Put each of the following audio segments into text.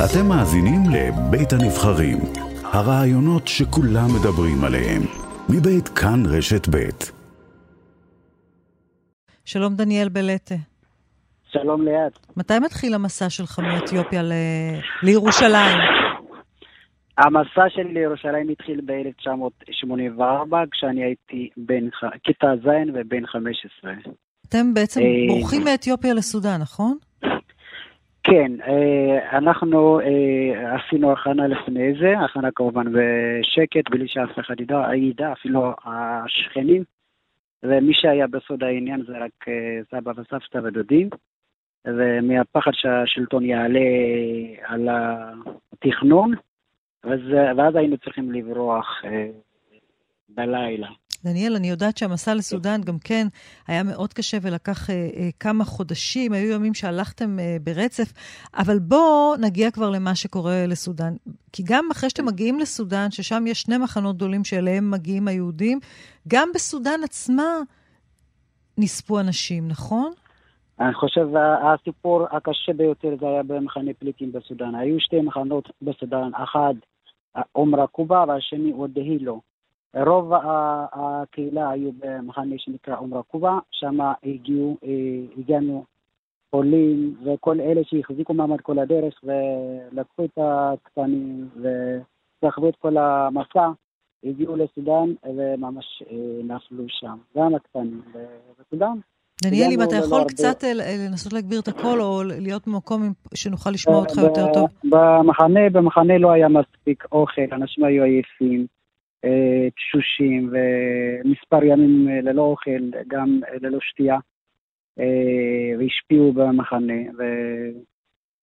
אתם מאזינים לבית הנבחרים, הרעיונות שכולם מדברים עליהם, מבית כאן רשת בית. שלום דניאל בלטה. שלום ליאת. מתי מתחיל המסע שלך מאתיופיה ל... לירושלים? המסע שלי לירושלים התחיל ב-1984, כשאני הייתי בין ח... כיתה ז' ובן 15. אתם בעצם אה, בורחים מאתיופיה לסודאן, נכון? כן, אה, אנחנו אה, עשינו הכנה לפני זה, הכנה כמובן בשקט, בלי שאף אחד ידע, ידע, אפילו השכנים, ומי שהיה בסוד העניין זה רק אה, סבא וסבתא ודודים, ומהפחד שהשלטון יעלה על התכנון, ואז, ואז היינו צריכים לברוח בלילה. דניאל, אני יודעת שהמסע לסודאן גם כן היה מאוד קשה ולקח אה, אה, כמה חודשים, היו ימים שהלכתם אה, ברצף, אבל בואו נגיע כבר למה שקורה לסודאן. כי גם אחרי שאתם מגיעים לסודאן, ששם יש שני מחנות גדולים שאליהם מגיעים היהודים, גם בסודאן עצמה נספו אנשים, נכון? אני חושב הסיפור הקשה ביותר זה היה במחנה פליטים בסודאן. היו שתי מחנות בסודאן, אחד אום רקובה והשני עוד דהילו. רוב הקהילה היו במחנה שנקרא אום רקובה, שם הגיעו, אה, הגענו חולים וכל אלה שהחזיקו מעמד כל הדרך ולקחו את הקטנים וסחבו את כל המסע, הגיעו לסודאן וממש אה, נפלו שם, גם הקטנים בסודאן. דניאל, אם אתה ללא יכול קצת אה, לנסות להגביר את הקול, או להיות במקום שנוכל לשמוע אותך יותר טוב. במחנה, במחנה לא היה מספיק אוכל, אנשים היו עייפים, תשושים, ומספר ימים אה, ללא אוכל, גם אה, ללא שתייה, אה, והשפיעו במחנה, ו...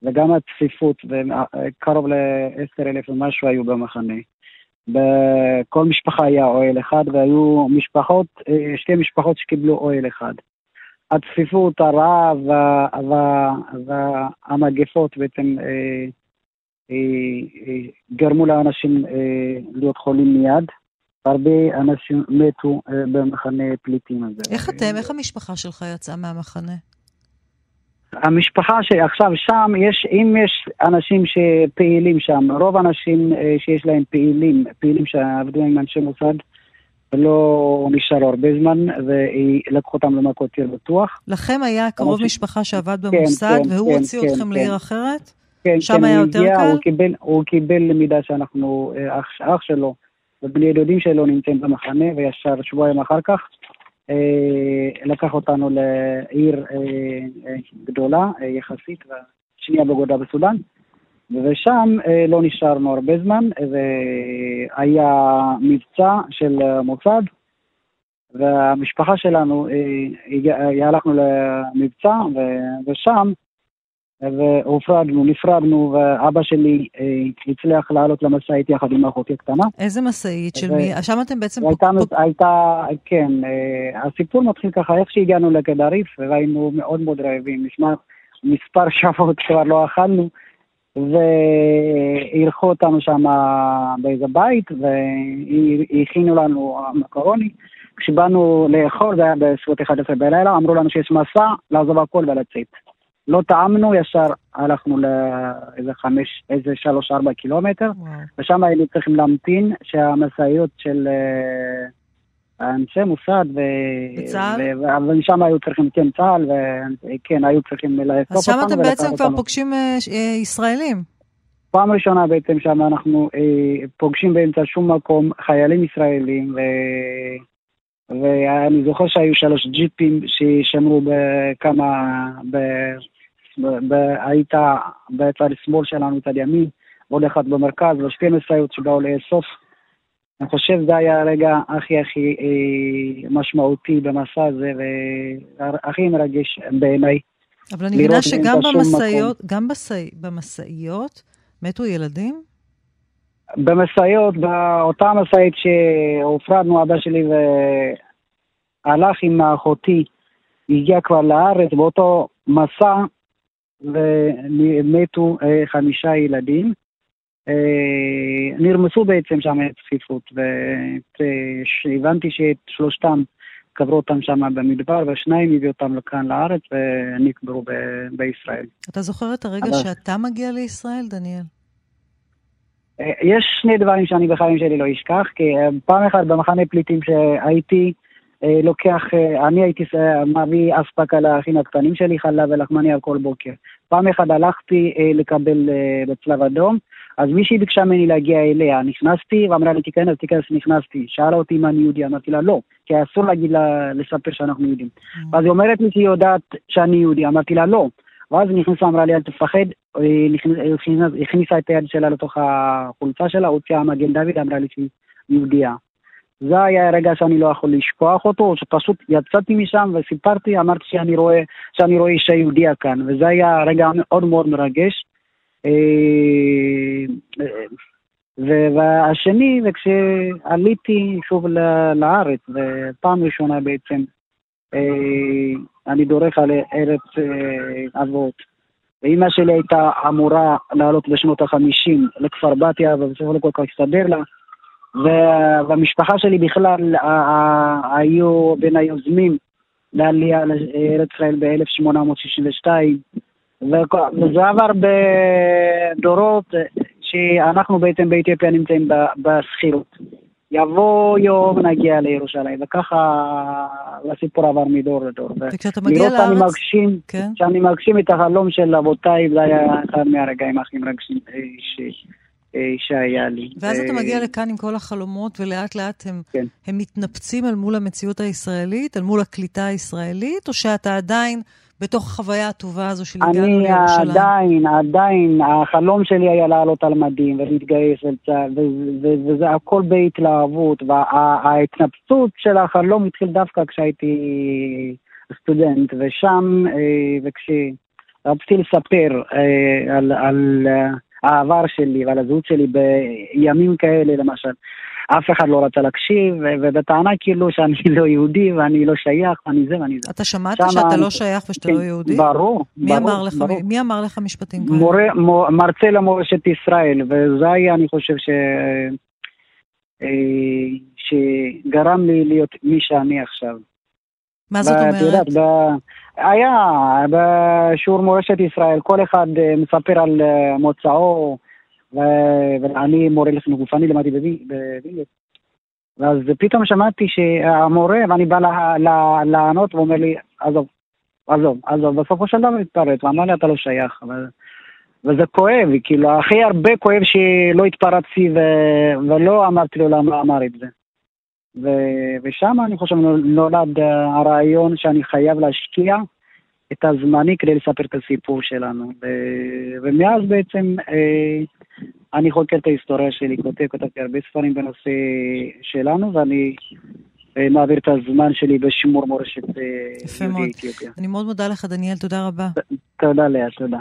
וגם הצפיפות, וקרוב ל-10 אלף ומשהו היו במחנה. בכל משפחה היה אוהל אחד, והיו משפחות, אה, שתי משפחות שקיבלו אוהל אחד. הצפיפות, הרעב וה- וה- והמגפות בעצם אה, אה, אה, גרמו לאנשים אה, להיות חולים מיד. הרבה אנשים מתו אה, במחנה פליטים הזה. איך אתם, איך המשפחה שלך יצאה מהמחנה? המשפחה שעכשיו שם, יש, אם יש אנשים שפעילים שם, רוב האנשים אה, שיש להם פעילים, פעילים שעבדו עם אנשי מוסד, לא נשארו הרבה זמן, ולקחו אותם למקום יותר בטוח. לכם היה קרוב אנשים- משפחה שעבד כן, במוסד, כן, והוא כן, הוציא כן, אתכם כן. לעיר אחרת? כן, שם כן, היה יותר הגיע, קל? הוא קיבל, הוא קיבל למידה שאנחנו, אה, אח, אח שלו ובני דודים שלו נמצאים במחנה, וישר שבועיים אחר כך אה, לקח אותנו לעיר אה, אה, גדולה אה, יחסית, שנייה בגודלה בסודאן, ושם אה, לא נשארנו הרבה זמן, והיה מבצע של מוסד, והמשפחה שלנו, אה, אה, הלכנו למבצע, ושם והופרדנו, נפרדנו, ואבא שלי אה, הצליח לעלות למשאית יחד עם אחותי הקטנה. איזה משאית של מי? שם אתם בעצם... הייתה, הייתה, כן, אה, הסיפור מתחיל ככה, איך שהגענו לקדריף, והיינו מאוד מאוד רעבים, נשמע מספר שבועות כבר לא אכלנו, ואירחו אותנו שם באיזה בית, והכינו לנו מקרוני. כשבאנו לאכול, זה היה בסביבות 11 בלילה, אמרו לנו שיש מסע, לעזוב הכל ולצאת. לא טעמנו, ישר הלכנו לאיזה חמש, איזה שלוש, ארבע קילומטר, וואו. ושם היינו צריכים להמתין שהמשאיות של אה, אנשי מוסד, ו... וצה"ל? ו... ומשם היו צריכים, כן, צה"ל, וכן, היו צריכים לאסוף אז שם אותנו אתם בעצם כבר אותנו. פוגשים אה, אה, ישראלים. פעם ראשונה בעצם שם אנחנו אה, פוגשים באמצע שום מקום חיילים ישראלים, ו... ואני זוכר שהיו שלוש ג'יפים ששמרו בכמה. היית בצד שמאל שלנו, צד ימין, עוד אחד במרכז, ושתי משאיות שבאו לאסוף. אני חושב שזה היה הרגע הכי הכי אה, משמעותי במסע הזה, והכי מרגש בעיניי. אבל אני מבינה שגם במשאיות, גם בסי- במשאיות מתו ילדים? במשאיות, באותה משאית שהופרדנו, אבא שלי והלך עם אחותי, הגיע כבר לארץ, באותו מסע, ומתו אה, חמישה ילדים. אה, נרמסו בעצם שם צפיפות, והבנתי שאת שלושתם קברו אותם שם במדבר, ושניים הביאו אותם לכאן לארץ ונקברו ב- בישראל. אתה זוכר את הרגע אבל... שאתה מגיע לישראל, דניאל? אה, יש שני דברים שאני בחיים שלי לא אשכח, כי אה, פעם אחת במחנה פליטים שהייתי, אה, לוקח, אני הייתי מביא אספקה לאחים הקטנים שלי, חלב ולחמניה כל בוקר. פעם אחת הלכתי לקבל בצלב אדום, אז מישהי ביקשה ממני להגיע אליה, נכנסתי ואמרה לי תיכנס, תיכנס, נכנסתי. שאלה אותי אם אני יהודי, אמרתי לה לא, כי אסור להגיד לה, לספר שאנחנו יהודים. Mm. ואז היא אומרת לי שהיא יודעת שאני יהודי, אמרתי לה לא. ואז נכנסה, אמרה לי אל תפחד, הכניסה את היד שלה לתוך החולצה שלה, הוציאה מגן דוד, אמרה לי שהיא יהודייה. זה היה הרגע שאני לא יכול לשכוח אותו, שפשוט יצאתי משם וסיפרתי, אמרתי שאני רואה, שאני רואה אישה יהודיה כאן, וזה היה רגע מאוד מאוד מרגש. אה, והשני, וכשעליתי שוב לארץ, ופעם ראשונה בעצם, אה, אני דורך על ארץ אה, אבות. ואימא שלי הייתה אמורה לעלות בשנות החמישים לכפר בתיה, ובסופו של כל כך הסתדר לה. והמשפחה שלי בכלל היו בין היוזמים לעלייה לארץ ישראל ב-1862. וזה עבר בדורות שאנחנו בעצם באתיופיה נמצאים בשכירות. יבוא יום נגיע לירושלים, וככה הסיפור עבר מדור לדור. וכשאתה מגיע לארץ... מגשים, כן? שאני מגשים את החלום של אבותיי, זה היה אחד מהרגעים הכי מרגשים שהיה לי. ואז אתה מגיע לכאן עם כל החלומות, ולאט לאט הם, כן. הם מתנפצים אל מול המציאות הישראלית, אל מול הקליטה הישראלית, או שאתה עדיין בתוך החוויה הטובה הזו של הגענו לירושלים? אני עדיין, עדיין, החלום שלי היה לעלות על מדים ולהתגייס לצה"ל, וזה הכל בהתלהבות, וההתנפצות של החלום התחיל דווקא כשהייתי סטודנט, ושם, אה, וכשרציתי לספר אה, על, על העבר שלי ועל הזהות שלי בימים כאלה, למשל. אף אחד לא רצה להקשיב, ובטענה כאילו שאני לא יהודי ואני לא שייך ואני זה ואני זה. אתה שמעת. שאתה לא שייך ושאתה כן, לא יהודי? ברור, מי ברור, אמר לך, ברור. מי אמר לך משפטים כאלה? מורה, מור, מרצה למורשת ישראל, וזה היה, אני חושב, ש... אה, שגרם לי להיות מי שאני עכשיו. מה זאת אומרת? יודעת, ב... היה בשיעור מורשת ישראל, כל אחד אה, מספר על אה, מוצאו, ואני מורה לחינוך גופני, למדתי בווילס. ואז פתאום שמעתי שהמורה, ואני בא לענות, והוא אומר לי, עזוב, עזוב, עזוב, בסופו של דבר התפרץ, ואמר לי, אתה לא שייך. וזה כואב, כאילו, הכי הרבה כואב שלא התפרצתי ולא אמרתי לו למה אמר את זה. ושם אני חושב נולד הרעיון שאני חייב להשקיע את הזמני כדי לספר את הסיפור שלנו. ומאז בעצם אה, אני חוקר את ההיסטוריה שלי, כותב, כתבתי הרבה ספרים בנושא שלנו, ואני אה, מעביר את הזמן שלי בשימור מורשת אה, יהודי אתיופיה. אני מאוד מודה לך, דניאל, תודה רבה. תודה, לאה, תודה.